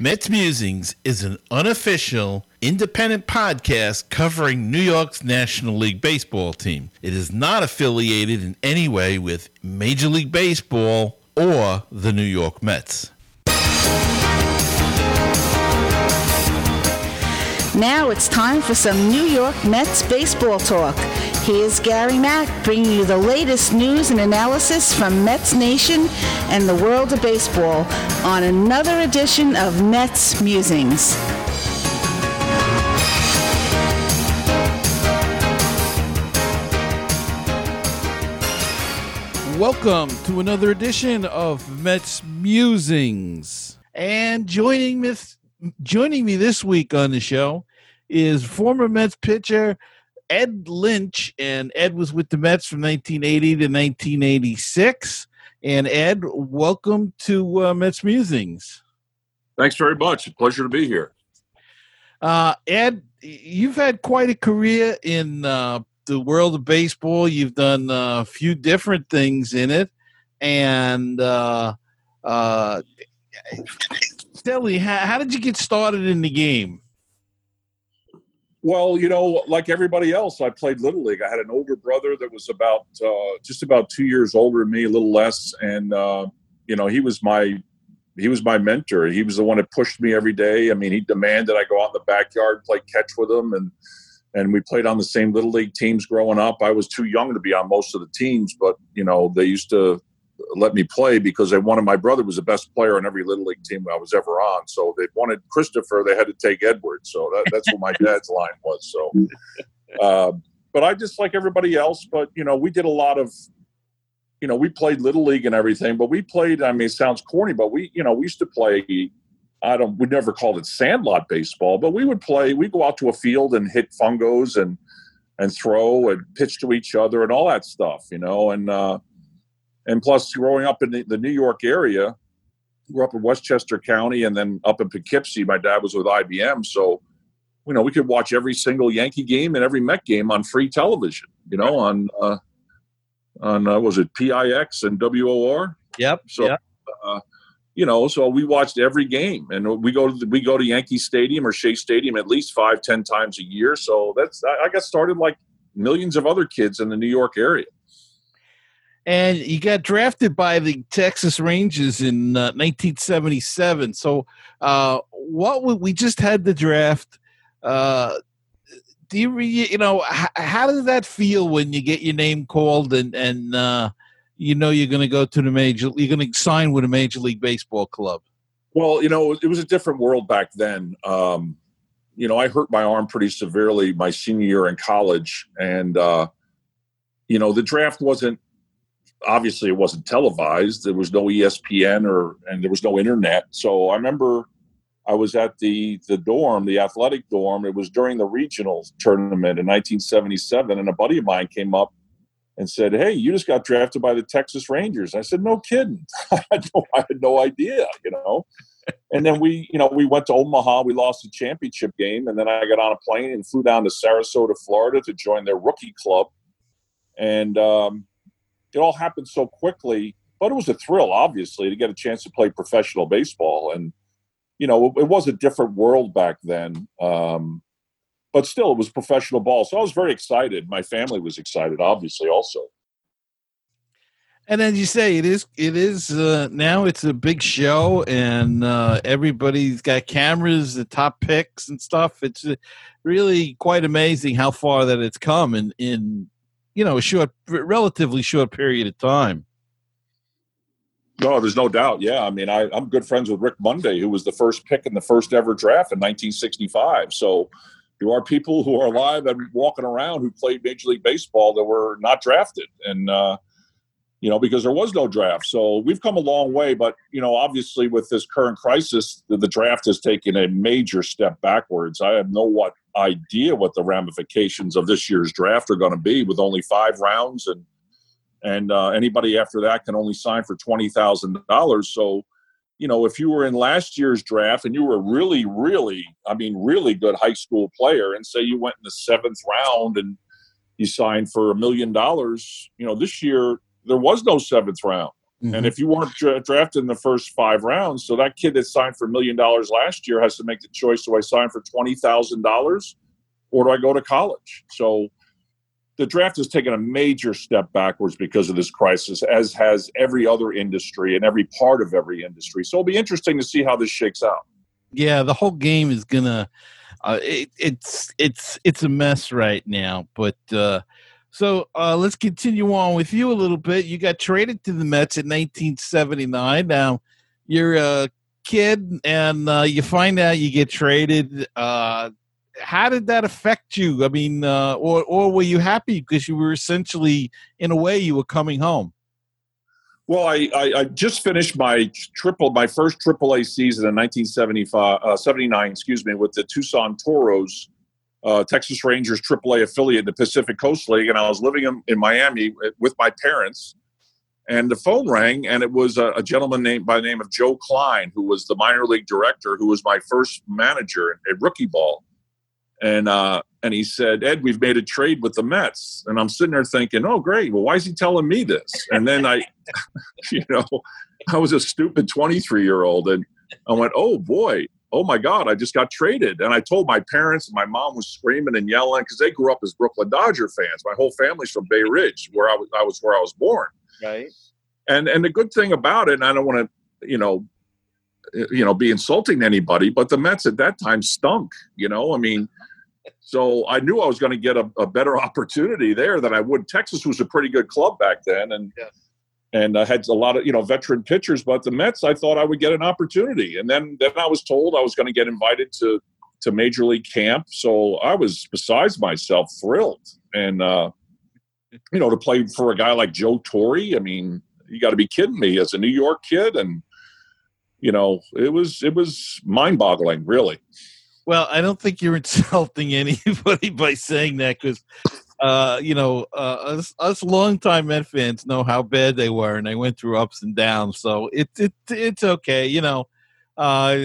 Mets Musings is an unofficial, independent podcast covering New York's National League Baseball team. It is not affiliated in any way with Major League Baseball or the New York Mets. Now it's time for some New York Mets baseball talk. Here's Gary Mack bringing you the latest news and analysis from Mets Nation and the world of baseball on another edition of Mets Musings. Welcome to another edition of Mets Musings. And joining me, joining me this week on the show is former Mets pitcher Ed Lynch. And Ed was with the Mets from 1980 to 1986. And Ed, welcome to uh, Mets Musings. Thanks very much. Pleasure to be here. Uh, Ed, you've had quite a career in uh, the world of baseball. You've done a few different things in it. And uh, uh, Stelly, how, how did you get started in the game? Well, you know, like everybody else, I played little league. I had an older brother that was about uh, just about two years older than me, a little less, and uh, you know, he was my he was my mentor. He was the one that pushed me every day. I mean, he demanded I go out in the backyard, play catch with him, and and we played on the same little league teams growing up. I was too young to be on most of the teams, but you know, they used to let me play because they wanted my brother was the best player on every little league team I was ever on. So they wanted Christopher, they had to take Edward. So that, that's what my dad's line was. So, uh, but I just like everybody else. But you know, we did a lot of, you know, we played little league and everything. But we played. I mean, it sounds corny, but we, you know, we used to play. I don't. We never called it sandlot baseball, but we would play. We go out to a field and hit fungos and and throw and pitch to each other and all that stuff, you know, and. uh and plus growing up in the, the New York area, grew up in Westchester County and then up in Poughkeepsie. My dad was with IBM, so you know we could watch every single Yankee game and every Met game on free television. You know, on uh, on uh, was it PIX and WOR? Yep. So. Yep. Uh, you know, so we watched every game, and we go to the, we go to Yankee Stadium or Shea Stadium at least five, ten times a year. So that's I, I got started like millions of other kids in the New York area and you got drafted by the Texas Rangers in uh, 1977. So, uh, what we just had the draft. Uh, do you you know how, how, does that feel when you get your name called and and uh, you know you're going to go to the major you're going to sign with a major league baseball club? Well, you know it was a different world back then. Um, you know, I hurt my arm pretty severely my senior year in college, and uh, you know the draft wasn't obviously it wasn't televised. There was no ESPN or and there was no internet. So I remember I was at the the dorm, the athletic dorm. It was during the regional tournament in 1977, and a buddy of mine came up and said, "Hey, you just got drafted by the Texas Rangers." I said, "No kidding. I, had no, I had no idea." You know. And then we, you know, we went to Omaha. We lost the championship game, and then I got on a plane and flew down to Sarasota, Florida, to join their rookie club. And um, it all happened so quickly, but it was a thrill, obviously, to get a chance to play professional baseball. And, you know, it, was a different world back then. Um, but still, it was professional ball. So I was very excited. My family was excited, obviously, also. And as you say, it is it is uh, now it's a big show, and uh, everybody's got cameras, the top picks and stuff. It's uh, really quite amazing how far that it's come in in you know a short, relatively short period of time. No, there's no doubt. Yeah, I mean, I, I'm good friends with Rick Monday, who was the first pick in the first ever draft in 1965. So there are people who are alive and walking around who played Major League Baseball that were not drafted, and uh, you know, because there was no draft. So we've come a long way, but you know, obviously with this current crisis, the, the draft has taken a major step backwards. I have no what idea what the ramifications of this year's draft are going to be with only five rounds and and uh, anybody after that can only sign for twenty thousand dollars. So, you know, if you were in last year's draft and you were a really, really, I mean, really good high school player, and say you went in the seventh round and you signed for a million dollars, you know, this year there was no seventh round. Mm-hmm. And if you weren't dra- drafted in the first five rounds, so that kid that signed for a million dollars last year has to make the choice: do I sign for twenty thousand dollars, or do I go to college? So the draft has taken a major step backwards because of this crisis, as has every other industry and every part of every industry. So it'll be interesting to see how this shakes out. Yeah, the whole game is gonna. Uh, it, it's it's it's a mess right now, but uh, so uh, let's continue on with you a little bit. You got traded to the Mets in 1979. Now you're a kid, and uh, you find out you get traded. Uh, how did that affect you? I mean, uh, or or were you happy because you were essentially, in a way, you were coming home? Well, I, I, I just finished my triple, my first AAA season in 1975, uh, 79, excuse me, with the Tucson Toros uh, Texas Rangers AAA affiliate, the Pacific Coast League, and I was living in, in Miami with my parents. And the phone rang, and it was a, a, gentleman named by the name of Joe Klein, who was the minor league director, who was my first manager at rookie ball. And uh, and he said, Ed, we've made a trade with the Mets. And I'm sitting there thinking, oh, great. Well, why is he telling me this? And then I, you know, I was a stupid 23 year old, and I went, oh boy, oh my God, I just got traded. And I told my parents, and my mom was screaming and yelling because they grew up as Brooklyn Dodger fans. My whole family's from Bay Ridge, where I was, I was where I was born. Right. And and the good thing about it, and I don't want to, you know, you know, be insulting to anybody, but the Mets at that time stunk. You know, I mean, so I knew I was going to get a, a, better opportunity there than I would. Texas was a pretty good club back then, and yes and I had a lot of you know veteran pitchers. But the Mets, I thought I would get an opportunity, and then then I was told I was going to get invited to to major league camp. So I was besides myself thrilled, and uh, you know to play for a guy like Joe Torre. I mean, you got to be kidding me! As a New York kid, and you know, it was it was mind boggling, really. Well, I don't think you're insulting anybody by saying that because uh, you know, uh, us, us longtime Met fans know how bad they were, and they went through ups and downs. So it's it, it's okay. You know, uh,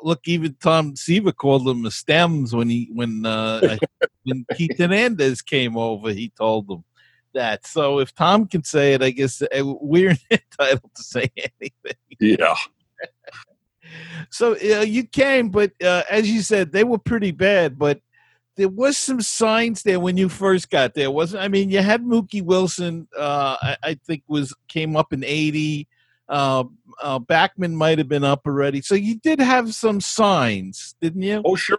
look, even Tom Seaver called them the stems when he when uh, when Keith Hernandez came over. He told them that. So if Tom can say it, I guess uh, we're entitled to say anything. Yeah. so uh, you came, but uh, as you said, they were pretty bad. But there was some signs there when you first got there, wasn't? I mean, you had Mookie Wilson. Uh, I, I, think was came up in eighty. Uh, uh, Backman might have been up already, so you did have some signs, didn't you? Oh, sure.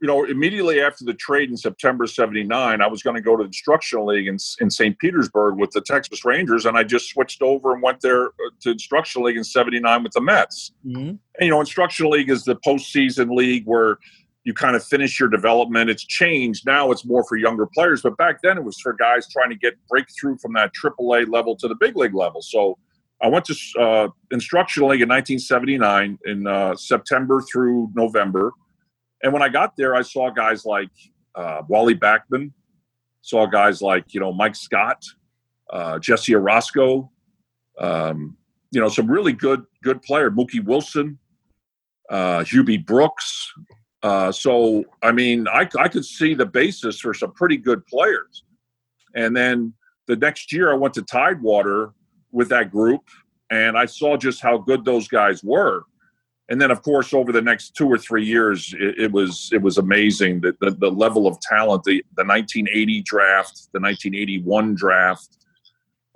You know, immediately after the trade in September '79, I was going to go to the instructional league in, in St. Petersburg with the Texas Rangers, and I just switched over and went there uh, to instructional league in '79 with the Mets. Mm-hmm. And, you know, instructional league is the postseason league where you kind of finish your development. It's changed now; it's more for younger players, but back then it was for guys trying to get breakthrough from that AAA level to the big league level. So I went to uh, instructional league in 1979 in uh, September through November, and when I got there, I saw guys like uh, Wally Backman, saw guys like you know Mike Scott, uh, Jesse Orosco, um, you know some really good good player, Mookie Wilson, uh, Hubie Brooks, uh, so, I mean, I, I could see the basis for some pretty good players. And then the next year, I went to Tidewater with that group, and I saw just how good those guys were. And then, of course, over the next two or three years, it, it was it was amazing that the, the level of talent, the, the 1980 draft, the 1981 draft,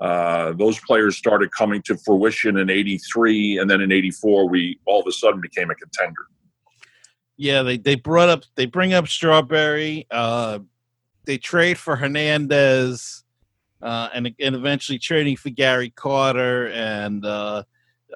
uh, those players started coming to fruition in 83 and then in 84 we all of a sudden became a contender yeah, they they brought up they bring up Strawberry. Uh, they trade for Hernandez, uh, and and eventually trading for Gary Carter, and uh,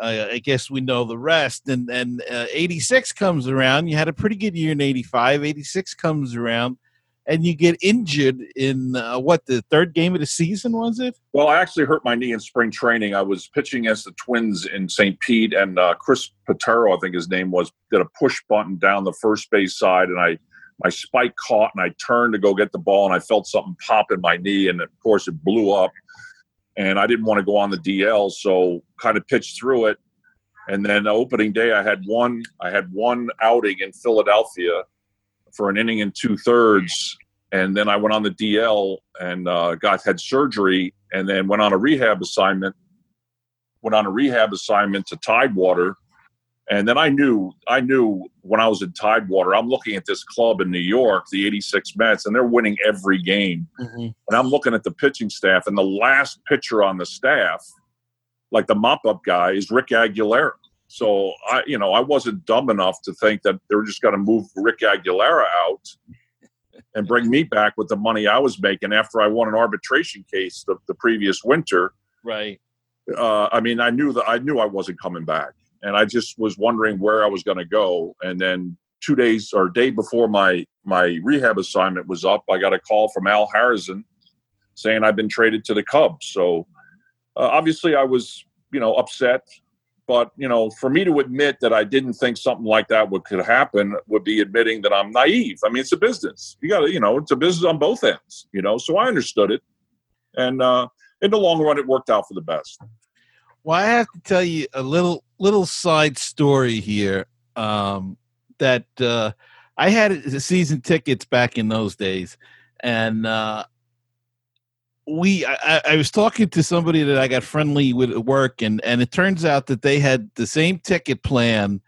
I, I, guess we know the rest. And and uh, '86 comes around. You had a pretty good year in '85. '86 comes around, and you get injured in uh, what the third game of the season was it? Well, I actually hurt my knee in spring training. I was pitching against the Twins in St. Pete, and uh, Chris Pittaro, I think his name was, did a push button down the first base side, and I my spike caught, and I turned to go get the ball, and I felt something pop in my knee, and of course it blew up, and I didn't want to go on the DL, so kind of pitched through it. And then opening day, I had one. I had one outing in Philadelphia, for an inning and two thirds. And then I went on the DL and uh, got had surgery, and then went on a rehab assignment. went on a rehab assignment to Tidewater. And then I knew, I knew when I was in Tidewater, I'm looking at this club in New York, the 86 Mets, and they're winning every game. Mm-hmm. And I'm looking at the pitching staff, and the last pitcher on the staff, like the mop up guy, is Rick Aguilera. So I, you know, I wasn't dumb enough to think that they were just going to move Rick Aguilera out and bring me back with the money I was making after I won an arbitration case the, the previous winter. Right. Uh, I mean, I knew that I knew I wasn't coming back, and I just was wondering where I was going to go. And then two days or day before my my rehab assignment was up, I got a call from Al Harazin saying I've been traded to the Cubs. So uh, obviously, I was you know upset. But you know, for me to admit that I didn't think something like that would could happen would be admitting that I'm naive. I mean, it's a business. You got to, you know, it's a business on both ends. You know, so I understood it, and uh, in the long run, it worked out for the best. Well, I have to tell you a little little side story here. Um, that uh, I had season tickets back in those days, and uh, we I, I, was talking to somebody that I got friendly with at work, and and it turns out that they had the same ticket plan.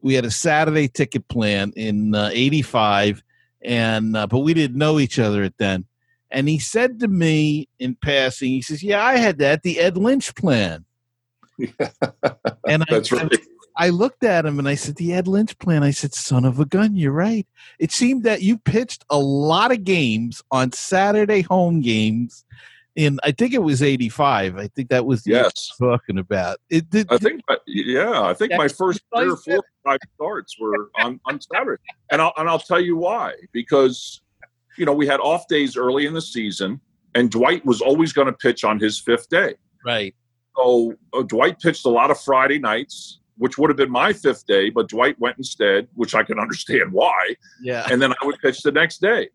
We had a Saturday ticket plan in '85, uh, and uh, but we didn't know each other at then. And he said to me in passing, he says, "Yeah, I had that, the Ed Lynch plan." and I, That's right. I looked at him and I said, The Ed Lynch plan. I said, Son of a gun, you're right. It seemed that you pitched a lot of games on Saturday home games in, I think it was 85. I think that was the yes. talking about. It did, I think, yeah, I think my first three or four five starts were on, on Saturday. And I'll, and I'll tell you why. Because, you know, we had off days early in the season, and Dwight was always going to pitch on his fifth day. Right. So uh, Dwight pitched a lot of Friday nights which would have been my fifth day, but Dwight went instead, which I can understand why. Yeah. And then I would pitch the next day.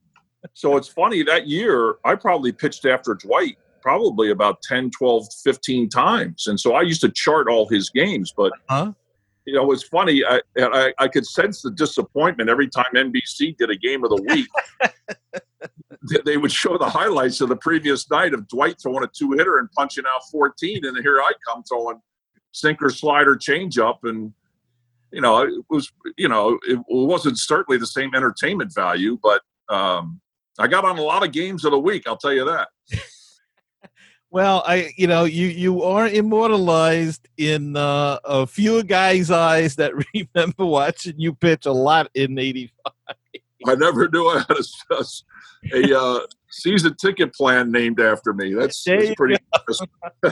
So it's funny that year I probably pitched after Dwight probably about 10, 12, 15 times. And so I used to chart all his games, but huh? you know, it's funny. I, I, I could sense the disappointment every time NBC did a game of the week. they would show the highlights of the previous night of Dwight throwing a two hitter and punching out 14. And here I come throwing sinker, slider, changeup, and you know it was you know it wasn't certainly the same entertainment value, but um, I got on a lot of games of the week. I'll tell you that. well, I you know you you are immortalized in uh, a few guys' eyes that remember watching you pitch a lot in '85. I never knew I had a, a uh, season ticket plan named after me. That's, that's pretty.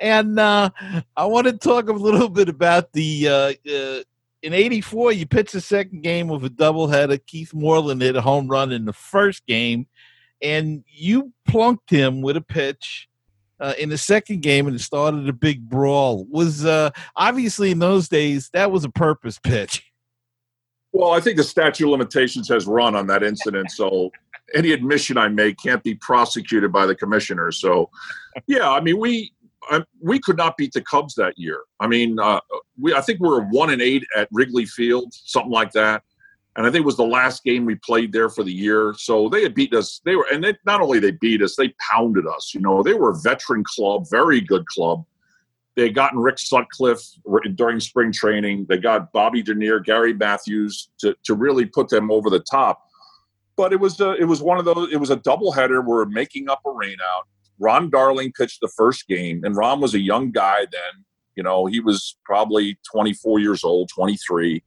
And uh, I want to talk a little bit about the. Uh, uh, in '84, you pitched the second game of a doubleheader. Keith Moreland hit a home run in the first game, and you plunked him with a pitch uh, in the second game, and it started a big brawl. Was uh, obviously in those days that was a purpose pitch. Well, I think the statute of limitations has run on that incident, so any admission I make can't be prosecuted by the commissioner. So, yeah, I mean, we I, we could not beat the Cubs that year. I mean, uh, we I think we were one and eight at Wrigley Field, something like that. And I think it was the last game we played there for the year. So they had beat us. They were, and they, not only they beat us, they pounded us. You know, they were a veteran club, very good club. They had gotten Rick Sutcliffe during spring training. They got Bobby Dernier, Gary Matthews to, to really put them over the top. But it was a, it was one of those. It was a doubleheader. We're making up a rainout Ron Darling pitched the first game, and Ron was a young guy then. You know, he was probably 24 years old, 23.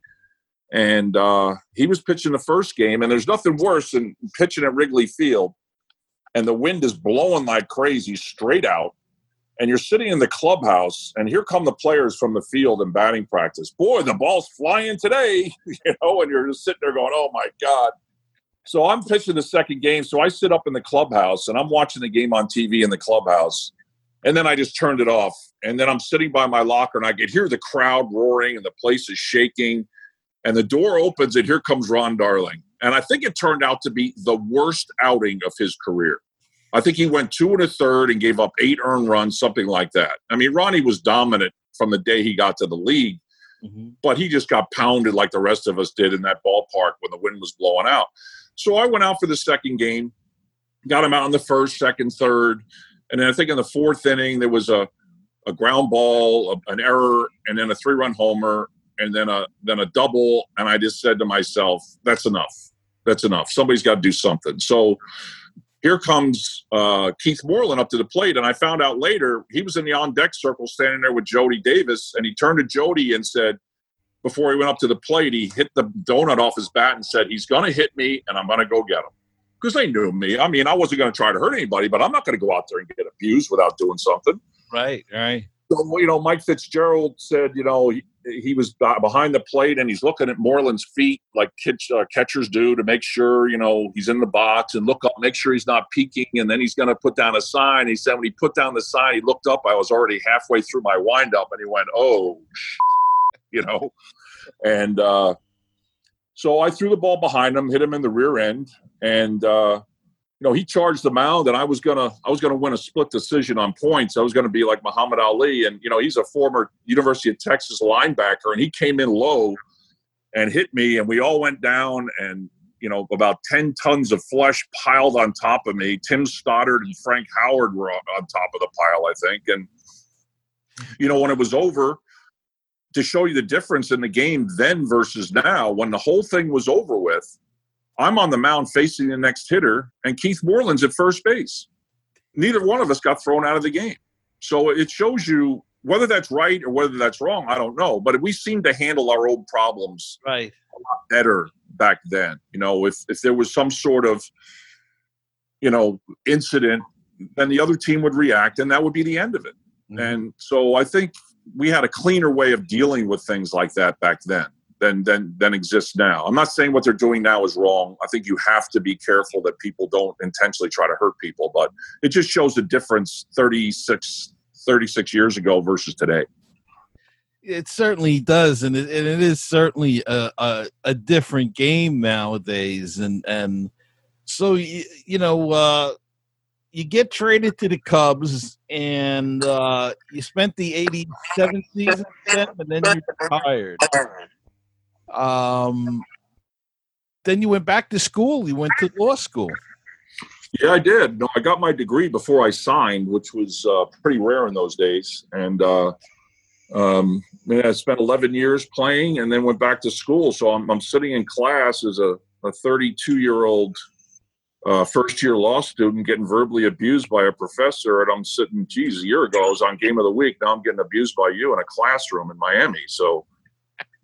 And uh, he was pitching the first game, and there's nothing worse than pitching at Wrigley Field, and the wind is blowing like crazy straight out, and you're sitting in the clubhouse, and here come the players from the field in batting practice. Boy, the ball's flying today, you know, and you're just sitting there going, "Oh my god!" So I'm pitching the second game. So I sit up in the clubhouse and I'm watching the game on TV in the clubhouse. And then I just turned it off. And then I'm sitting by my locker and I could hear the crowd roaring and the place is shaking. And the door opens and here comes Ron Darling. And I think it turned out to be the worst outing of his career. I think he went two and a third and gave up eight earned runs, something like that. I mean, Ronnie was dominant from the day he got to the league, mm-hmm. but he just got pounded like the rest of us did in that ballpark when the wind was blowing out. So I went out for the second game, got him out in the first, second, third, And then I think in the fourth inning there was a a ground ball, an error, and then a three run homer, and then a then a double. And I just said to myself, "That's enough. That's enough. Somebody's got to do something." So here comes uh, Keith Moreland up to the plate, and I found out later he was in the on deck circle, standing there with Jody Davis, and he turned to Jody and said, before he went up to the plate, he hit the donut off his bat and said, "He's going to hit me, and I'm going to go get him." Because they knew me. I mean, I wasn't going to try to hurt anybody, but I'm not going to go out there and get abused without doing something. Right, right. So, you know, Mike Fitzgerald said, you know, he, he was behind the plate and he's looking at Moreland's feet like uh, catchers do to make sure, you know, he's in the box and look up, make sure he's not peeking. And then he's going to put down a sign. He said when he put down the sign, he looked up. I was already halfway through my windup and he went, oh, you know. And uh, so I threw the ball behind him, hit him in the rear end. And, uh, you know, he charged the mound, and I was gonna, I was gonna win a split decision on points. I was gonna be like Muhammad Ali, and you know, he's a former University of Texas linebacker, and he came in low and hit me, and we all went down, and you know, about ten tons of flesh piled on top of me. Tim Stoddard and Frank Howard were on, on top of the pile, I think, and you know, when it was over, to show you the difference in the game then versus now, when the whole thing was over with I'm on the mound facing the next hitter, and Keith Moreland's at first base. Neither one of us got thrown out of the game. So it shows you whether that's right or whether that's wrong. I don't know, but we seem to handle our old problems right a lot better back then. You know, if if there was some sort of you know incident, then the other team would react, and that would be the end of it. Mm-hmm. And so I think we had a cleaner way of dealing with things like that back then than than than exists now. I'm not saying what they're doing now is wrong. I think you have to be careful that people don't intentionally try to hurt people, but it just shows the difference 36 36 years ago versus today. It certainly does, and it, and it is certainly a, a, a different game nowadays. And and so you, you know, uh, you get traded to the Cubs, and uh, you spent the '87 season with them, and then you retired. Um, then you went back to school. You went to law school. Yeah, I did. No, I got my degree before I signed, which was uh, pretty rare in those days. And uh, um, I spent 11 years playing, and then went back to school. So I'm, I'm sitting in class as a 32 year old uh, first year law student getting verbally abused by a professor, and I'm sitting. Geez, a year ago I was on Game of the Week. Now I'm getting abused by you in a classroom in Miami. So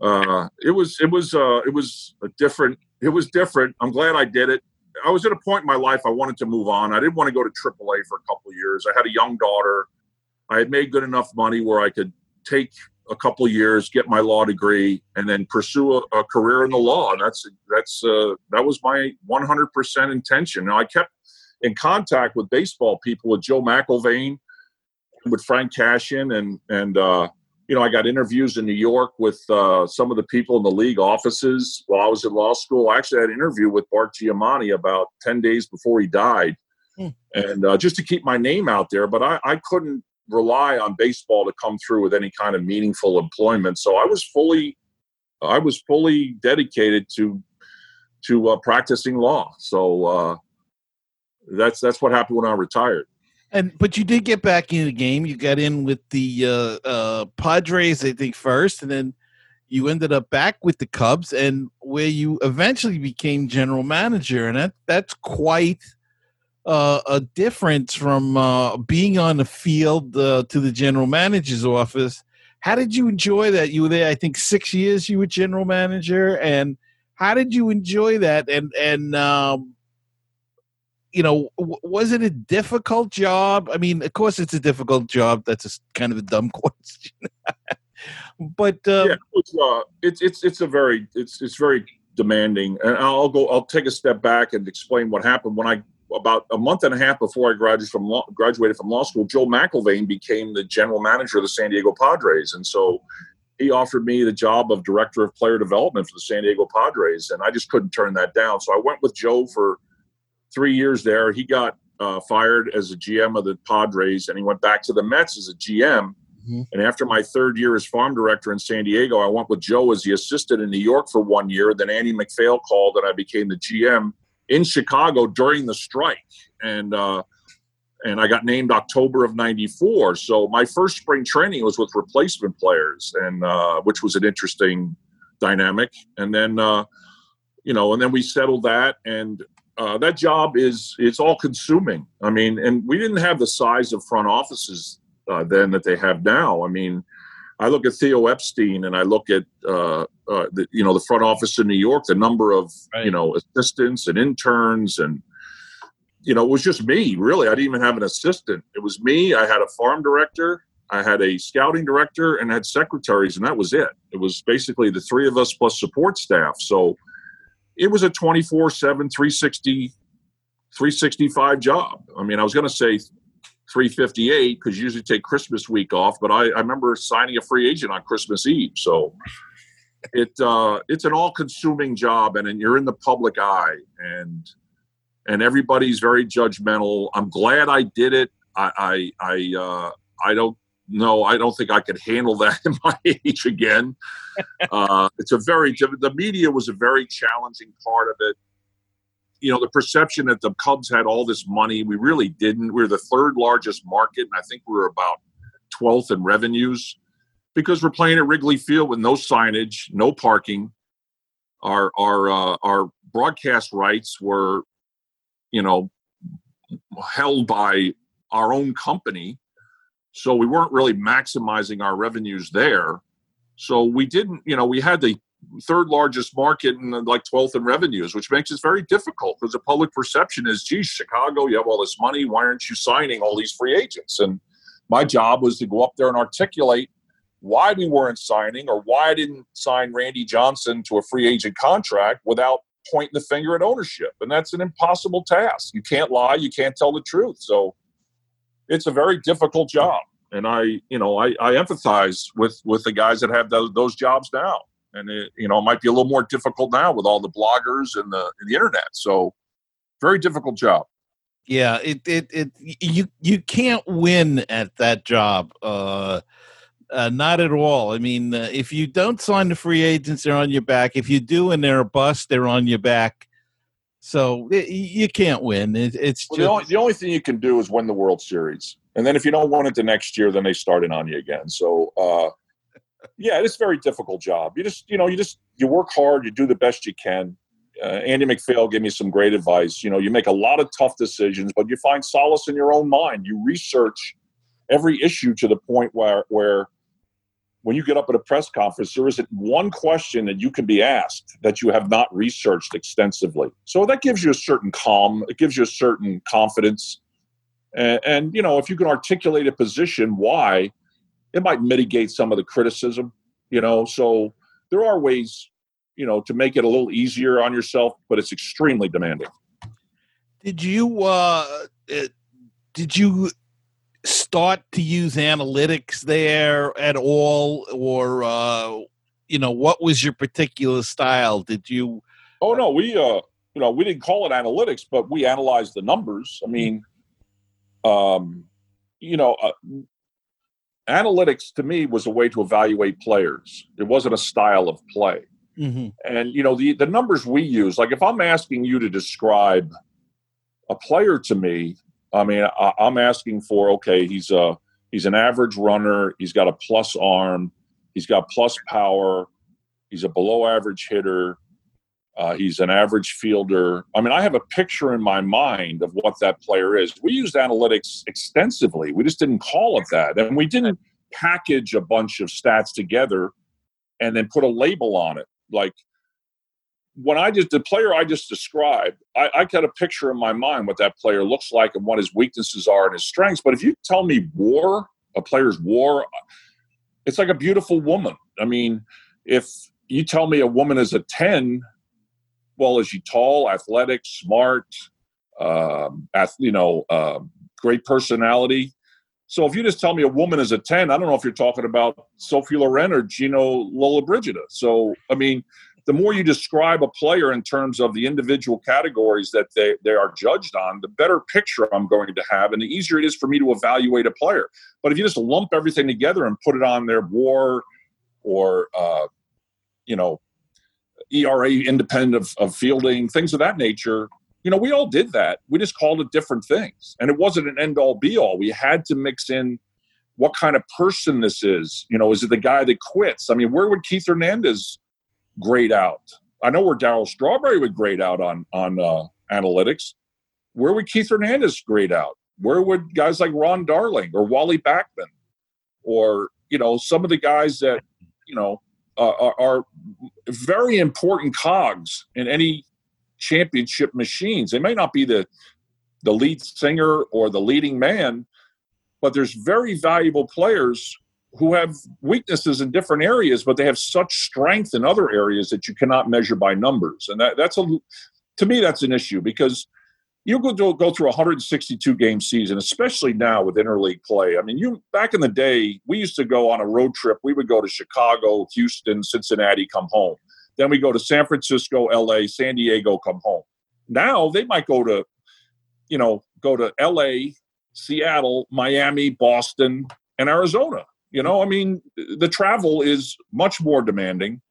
uh, it was it was uh, it was a different. It was different. I'm glad I did it. I was at a point in my life I wanted to move on. I didn't want to go to AAA for a couple of years. I had a young daughter. I had made good enough money where I could take a couple of years, get my law degree, and then pursue a, a career in the law. And that's that's uh, that was my 100% intention. Now I kept in contact with baseball people, with Joe McIlvaine, with Frank Cashen, and and uh, you know, I got interviews in New York with uh, some of the people in the league offices while I was in law school. I actually had an interview with Bart Giamatti about 10 days before he died. Hmm. And uh, just to keep my name out there, but I, I couldn't rely on baseball to come through with any kind of meaningful employment. So I was fully, I was fully dedicated to, to uh, practicing law. So uh, that's, that's what happened when I retired. And but you did get back in the game. You got in with the uh, uh, Padres, I think, first, and then you ended up back with the Cubs, and where you eventually became general manager, and that that's quite uh, a difference from uh, being on the field uh, to the general manager's office. How did you enjoy that? You were there, I think, six years. You were general manager, and how did you enjoy that? And and um, you know, w- was it a difficult job? I mean, of course, it's a difficult job. That's a, kind of a dumb question. but um, yeah, uh, it's it's it's a very it's it's very demanding. And I'll go. I'll take a step back and explain what happened when I about a month and a half before I graduated from law, graduated from law school. Joe McIlvaine became the general manager of the San Diego Padres, and so he offered me the job of director of player development for the San Diego Padres, and I just couldn't turn that down. So I went with Joe for three years there. He got uh, fired as a GM of the Padres, and he went back to the Mets as a GM. Mm-hmm. And after my third year as farm director in San Diego, I went with Joe as the assistant in New York for one year. Then Andy MacPhail called, and I became the GM in Chicago during the strike. And uh, and I got named October of '94. So my first spring training was with replacement players, and uh, which was an interesting dynamic. And then, uh, you know, and then we settled that, and uh, that job is it's all consuming. I mean, and we didn't have the size of front offices uh, then that they have now. I mean, I look at Theo Epstein and I look at uh, uh, the, you know the front office in New York, the number of right. you know assistants and interns and you know, it was just me, really. I didn't even have an assistant. It was me. I had a farm director, I had a scouting director, and I had secretaries, and that was it. It was basically the three of us plus support staff. So it was a 24 7, 360, 365 job. I mean, I was going to say 358 because you usually take Christmas week off, but I, I remember signing a free agent on Christmas Eve. So it uh, it's an all consuming job, and, and you're in the public eye. And and everybody's very judgmental. I'm glad I did it. I I I, uh, I don't know. I don't think I could handle that in my age again. Uh, it's a very the media was a very challenging part of it. You know, the perception that the Cubs had all this money, we really didn't. We are the third largest market, and I think we were about 12th in revenues because we're playing at Wrigley Field with no signage, no parking. Our our uh, our broadcast rights were you know, held by our own company. So we weren't really maximizing our revenues there. So we didn't, you know, we had the third largest market uh, and like 12th in revenues, which makes it very difficult because the public perception is, geez, Chicago, you have all this money. Why aren't you signing all these free agents? And my job was to go up there and articulate why we weren't signing or why I didn't sign Randy Johnson to a free agent contract without pointing the finger at ownership. And that's an impossible task. You can't lie, you can't tell the truth. So it's a very difficult job. And I, you know, I, I empathize with with the guys that have those, those jobs now. And it, you know, it might be a little more difficult now with all the bloggers and the and the internet. So very difficult job. Yeah, it it it you you can't win at that job. Uh uh, not at all. I mean, uh, if you don't sign the free agents, they're on your back. If you do and they're a bust, they're on your back. So it, you can't win. It, it's well, just... the, only, the only thing you can do is win the World Series, and then if you don't win it the next year, then they start it on you again. So uh, yeah, it's a very difficult job. You just you know you just you work hard, you do the best you can. Uh, Andy MacPhail gave me some great advice. You know, you make a lot of tough decisions, but you find solace in your own mind. You research every issue to the point where where when you get up at a press conference, there isn't one question that you can be asked that you have not researched extensively. So that gives you a certain calm, it gives you a certain confidence. And, and, you know, if you can articulate a position why, it might mitigate some of the criticism, you know. So there are ways, you know, to make it a little easier on yourself, but it's extremely demanding. Did you, uh, did you start to use analytics there at all or uh, you know what was your particular style did you oh no we uh you know we didn't call it analytics but we analyzed the numbers i mean um you know uh, analytics to me was a way to evaluate players it wasn't a style of play mm-hmm. and you know the the numbers we use like if i'm asking you to describe a player to me I mean, I, am asking for okay, he's a he's an average runner. He's got a plus arm. He's got plus power. He's a below average hitter. Uh, he's an average fielder. I mean, I have a picture in my mind of what that player is. We used analytics extensively. We just didn't call it that, and we didn't package a bunch of stats together and then put a label on it like when I just the player I just described, I, I got a picture in my mind what that player looks like and what his weaknesses are and his strengths. But if you tell me war, a player's war, it's like a beautiful woman. I mean, if you tell me a woman is a 10, well, is she tall, athletic, smart, um, you know, uh, great personality? So if you just tell me a woman is a 10, I don't know if you're talking about Sophie Loren or Gina Lola Lollobrigida. So, I mean, the more you describe a player in terms of the individual categories that they, they are judged on, the better picture I'm going to have, and the easier it is for me to evaluate a player. But if you just lump everything together and put it on their war or, uh, you know, ERA independent of, of fielding, things of that nature, You know, we all did that. We just called it different things. And it wasn't an end all be all. We had to mix in what kind of person this is. You know, is it the guy that quits? I mean, where would Keith Hernandez grade out? I know where Darryl Strawberry would grade out on on uh, analytics. Where would Keith Hernandez grade out? Where would guys like Ron Darling or Wally Backman or you know some of the guys that you know are, are very important cogs in any championship machines. They may not be the the lead singer or the leading man, but there's very valuable players who have weaknesses in different areas, but they have such strength in other areas that you cannot measure by numbers. And that, that's a to me that's an issue because you go to, go through a 162 game season, especially now with interleague play. I mean, you back in the day, we used to go on a road trip. We would go to Chicago, Houston, Cincinnati, come home. Then we go to San Francisco, LA, San Diego, come home. Now they might go to, you know, go to LA, Seattle, Miami, Boston, and Arizona. You know, I mean, the travel is much more demanding.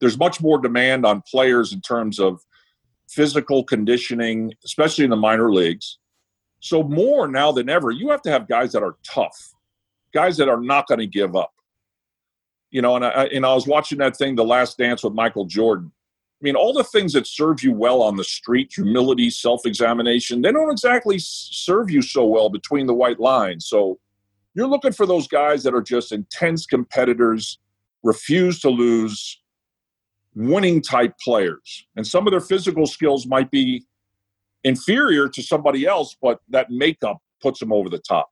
There's much more demand on players in terms of physical conditioning, especially in the minor leagues. So, more now than ever, you have to have guys that are tough, guys that are not going to give up. You know, and I, and I was watching that thing, The Last Dance with Michael Jordan. I mean, all the things that serve you well on the street, humility, self examination, they don't exactly serve you so well between the white lines. So, you're looking for those guys that are just intense competitors, refuse to lose, winning type players. And some of their physical skills might be inferior to somebody else, but that makeup puts them over the top.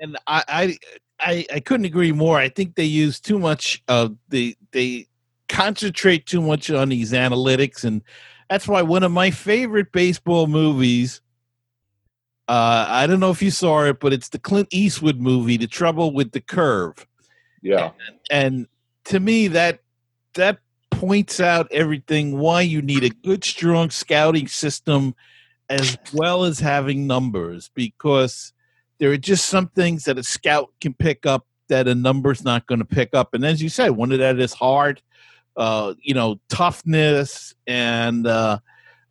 And I, I, I, I couldn't agree more. I think they use too much of the they concentrate too much on these analytics, and that's why one of my favorite baseball movies. Uh, I don't know if you saw it, but it's the Clint Eastwood movie, The Trouble with the Curve. Yeah, and, and to me, that that points out everything why you need a good strong scouting system as well as having numbers because there are just some things that a scout can pick up that a number's not going to pick up. And as you said one of that is hard uh, you know toughness and uh,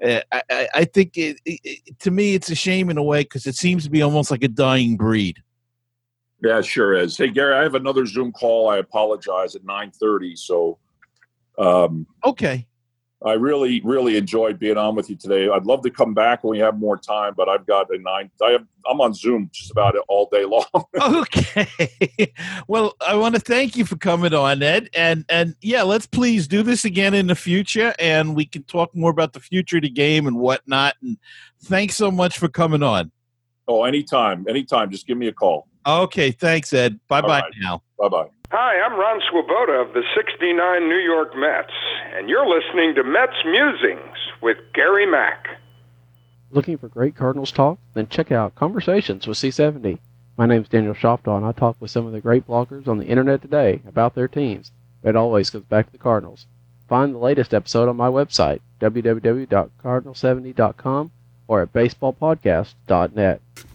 eh, I, I, think it, it, to me it's a shame in a way because it seems to be almost like a dying breed. Yeah sure is. Hey gary i have another zoom call. I apologize at 9.30 so um, okay. I really, really enjoyed being on with you today. I'd love to come back when we have more time, but I've got a nine. I have, I'm on Zoom just about it all day long. okay. Well, I want to thank you for coming on, Ed, and and yeah, let's please do this again in the future, and we can talk more about the future of the game and whatnot. And thanks so much for coming on. Oh, anytime, anytime. Just give me a call. Okay. Thanks, Ed. Bye bye right. now. Bye bye. Hi, I'm Ron Swoboda of the 69 New York Mets, and you're listening to Mets Musings with Gary Mack. Looking for great Cardinals talk? Then check out Conversations with C70. My name's Daniel Shoptaw, and I talk with some of the great bloggers on the internet today about their teams, but it always comes back to the Cardinals. Find the latest episode on my website, www.cardinal70.com or at baseballpodcast.net.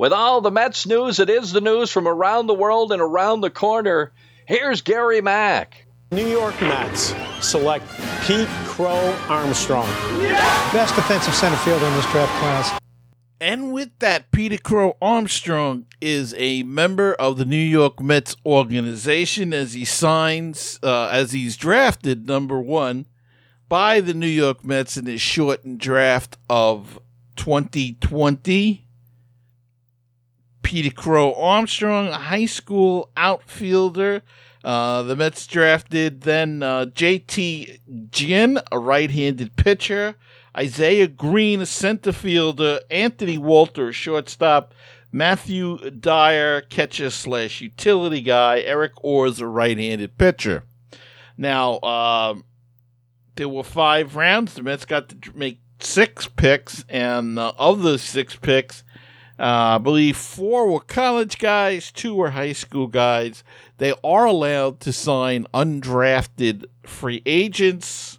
With all the Mets news, it is the news from around the world and around the corner. Here's Gary Mack. New York Mets select Pete Crow Armstrong. Yeah! Best defensive center fielder in this draft class. And with that, Peter Crow Armstrong is a member of the New York Mets organization as he signs, uh, as he's drafted number one by the New York Mets in his shortened draft of 2020. Peter Crow Armstrong, a high school outfielder. Uh, the Mets drafted then uh, JT Ginn, a right handed pitcher. Isaiah Green, a center fielder. Anthony Walter, shortstop. Matthew Dyer, catcher slash utility guy. Eric Orze, a right handed pitcher. Now, uh, there were five rounds. The Mets got to make six picks, and uh, of those six picks, uh, I believe four were college guys, two were high school guys. They are allowed to sign undrafted free agents,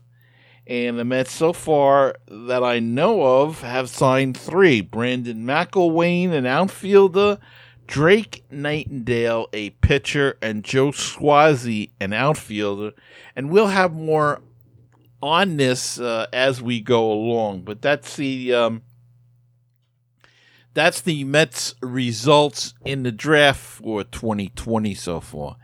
and the Mets, so far that I know of, have signed three Brandon McIlwain, an outfielder, Drake Nightingale, a pitcher, and Joe Suozzi, an outfielder. And we'll have more on this uh, as we go along. But that's the um, that's the Mets results in the draft for 2020 so far.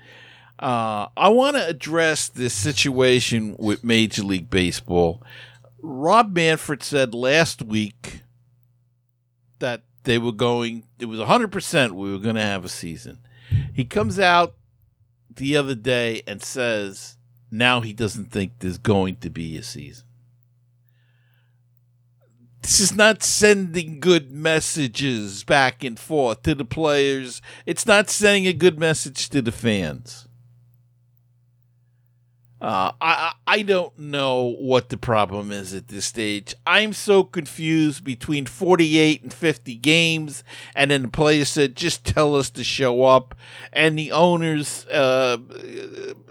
Uh, I want to address this situation with Major League Baseball. Rob Manfred said last week that they were going, it was 100% we were going to have a season. He comes out the other day and says now he doesn't think there's going to be a season. This is not sending good messages back and forth to the players. It's not sending a good message to the fans. Uh, I I don't know what the problem is at this stage. I'm so confused between 48 and 50 games, and then the players said, "Just tell us to show up," and the owners, uh,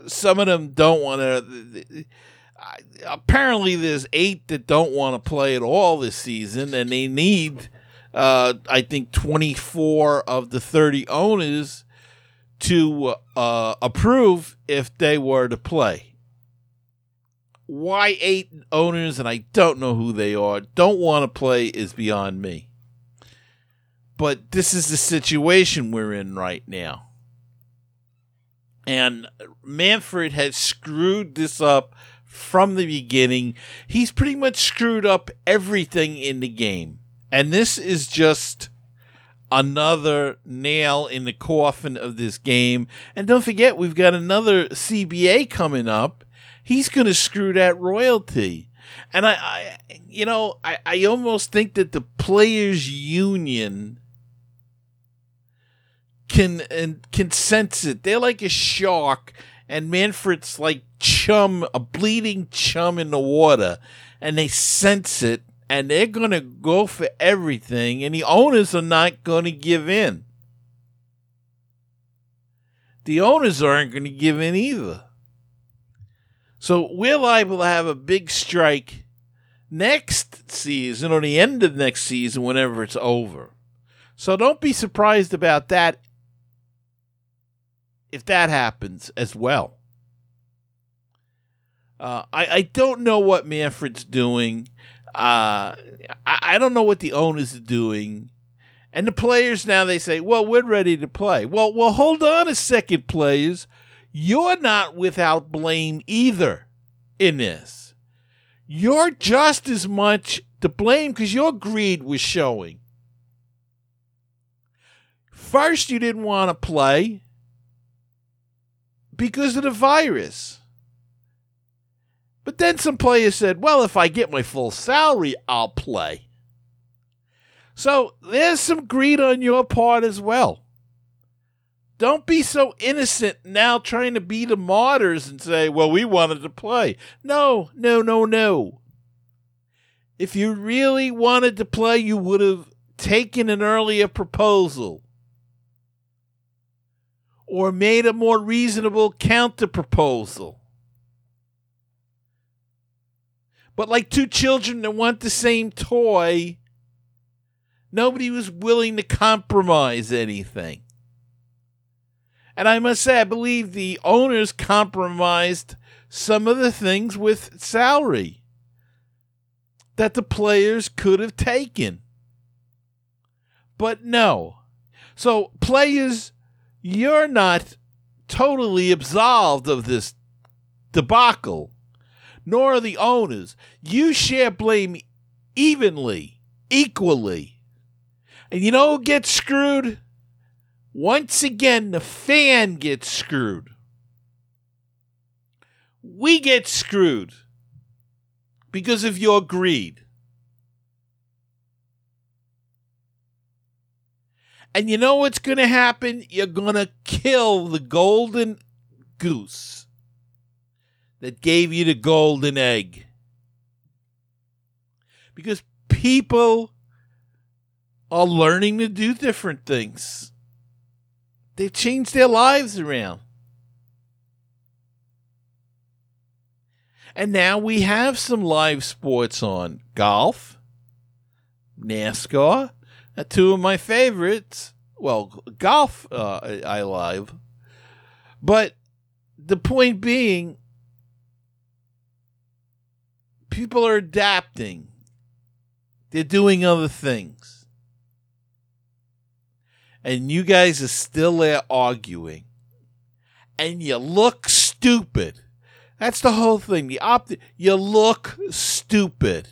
some of them don't want to. Apparently, there's eight that don't want to play at all this season, and they need, uh, I think, 24 of the 30 owners to uh, approve if they were to play why eight owners, and I don't know who they are, don't want to play is beyond me. But this is the situation we're in right now. And Manfred has screwed this up from the beginning. He's pretty much screwed up everything in the game. And this is just another nail in the coffin of this game. And don't forget, we've got another CBA coming up he's going to screw that royalty. And I, I you know, I, I almost think that the players' union can and can sense it. They're like a shark, and Manfred's like chum, a bleeding chum in the water, and they sense it, and they're gonna go for everything, and the owners are not gonna give in. The owners aren't gonna give in either. So we're liable to have a big strike next season or the end of next season whenever it's over. So don't be surprised about that if that happens as well. Uh, I, I don't know what Manfred's doing. Uh, I, I don't know what the owners are doing. And the players now they say, well, we're ready to play. Well, well, hold on a second, players you're not without blame either in this. You're just as much to blame because your greed was showing. First, you didn't want to play because of the virus. But then some players said, well, if I get my full salary, I'll play. So there's some greed on your part as well. Don't be so innocent now trying to be the martyrs and say, well, we wanted to play. No, no, no, no. If you really wanted to play, you would have taken an earlier proposal or made a more reasonable counter proposal. But like two children that want the same toy, nobody was willing to compromise anything. And I must say, I believe the owners compromised some of the things with salary that the players could have taken. But no. So, players, you're not totally absolved of this debacle, nor are the owners. You share blame evenly, equally. And you know who gets screwed? Once again, the fan gets screwed. We get screwed because of your greed. And you know what's going to happen? You're going to kill the golden goose that gave you the golden egg. because people are learning to do different things. They've changed their lives around. And now we have some live sports on golf, NASCAR, two of my favorites. Well, golf, uh, I, live. But the point being, people are adapting, they're doing other things. And you guys are still there arguing. And you look stupid. That's the whole thing. The opt- you look stupid.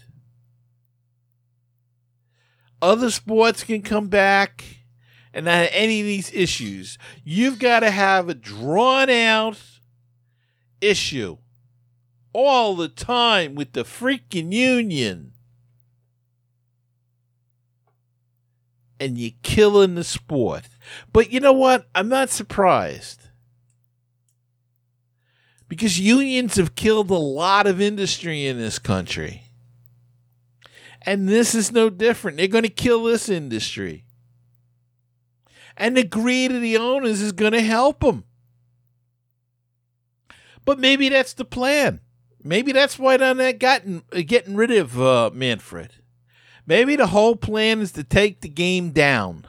Other sports can come back and not have any of these issues. You've got to have a drawn out issue all the time with the freaking union. And you're killing the sport. But you know what? I'm not surprised because unions have killed a lot of industry in this country. And this is no different. They're going to kill this industry. And the greed of the owners is going to help them. But maybe that's the plan. Maybe that's why they're not gotten, getting rid of uh, Manfred. Maybe the whole plan is to take the game down.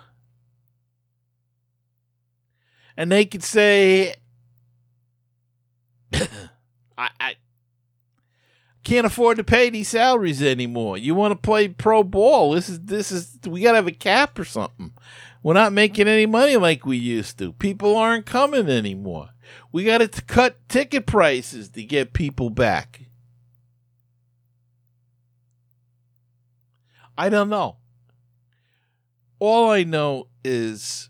And they could say, I, I can't afford to pay these salaries anymore. You want to play pro ball? This is this is we got to have a cap or something. We're not making any money like we used to. People aren't coming anymore. We got to cut ticket prices to get people back. I don't know. All I know is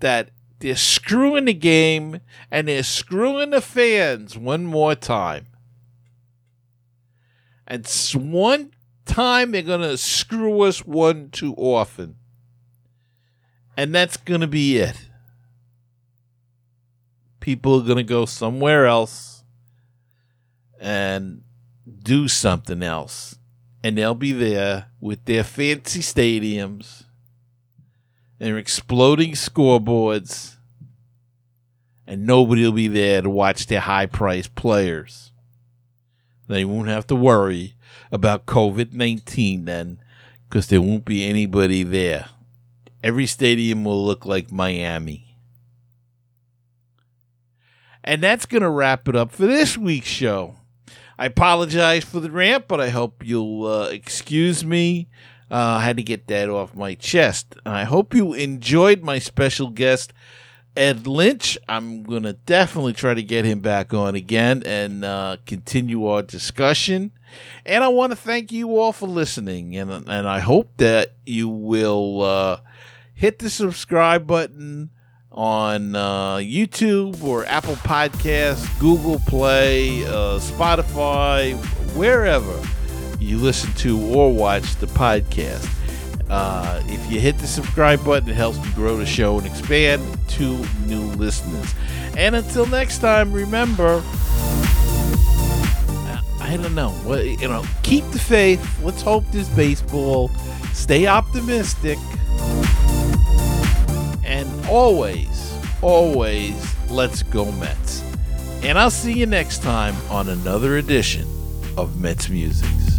that they're screwing the game and they're screwing the fans one more time. And one time they're going to screw us one too often. And that's going to be it. People are going to go somewhere else and do something else. And they'll be there with their fancy stadiums and exploding scoreboards, and nobody will be there to watch their high priced players. They won't have to worry about COVID 19 then, because there won't be anybody there. Every stadium will look like Miami. And that's going to wrap it up for this week's show. I apologize for the rant, but I hope you'll uh, excuse me. Uh, I had to get that off my chest. And I hope you enjoyed my special guest, Ed Lynch. I'm going to definitely try to get him back on again and uh, continue our discussion. And I want to thank you all for listening. And, and I hope that you will uh, hit the subscribe button on uh, YouTube or Apple Podcasts, Google Play, uh, Spotify, wherever you listen to or watch the podcast. Uh, if you hit the subscribe button, it helps me grow the show and expand to new listeners. And until next time, remember, I don't know, what you know, keep the faith. Let's hope this baseball. Stay optimistic, and always, always, let's go Mets. And I'll see you next time on another edition of Mets Musics.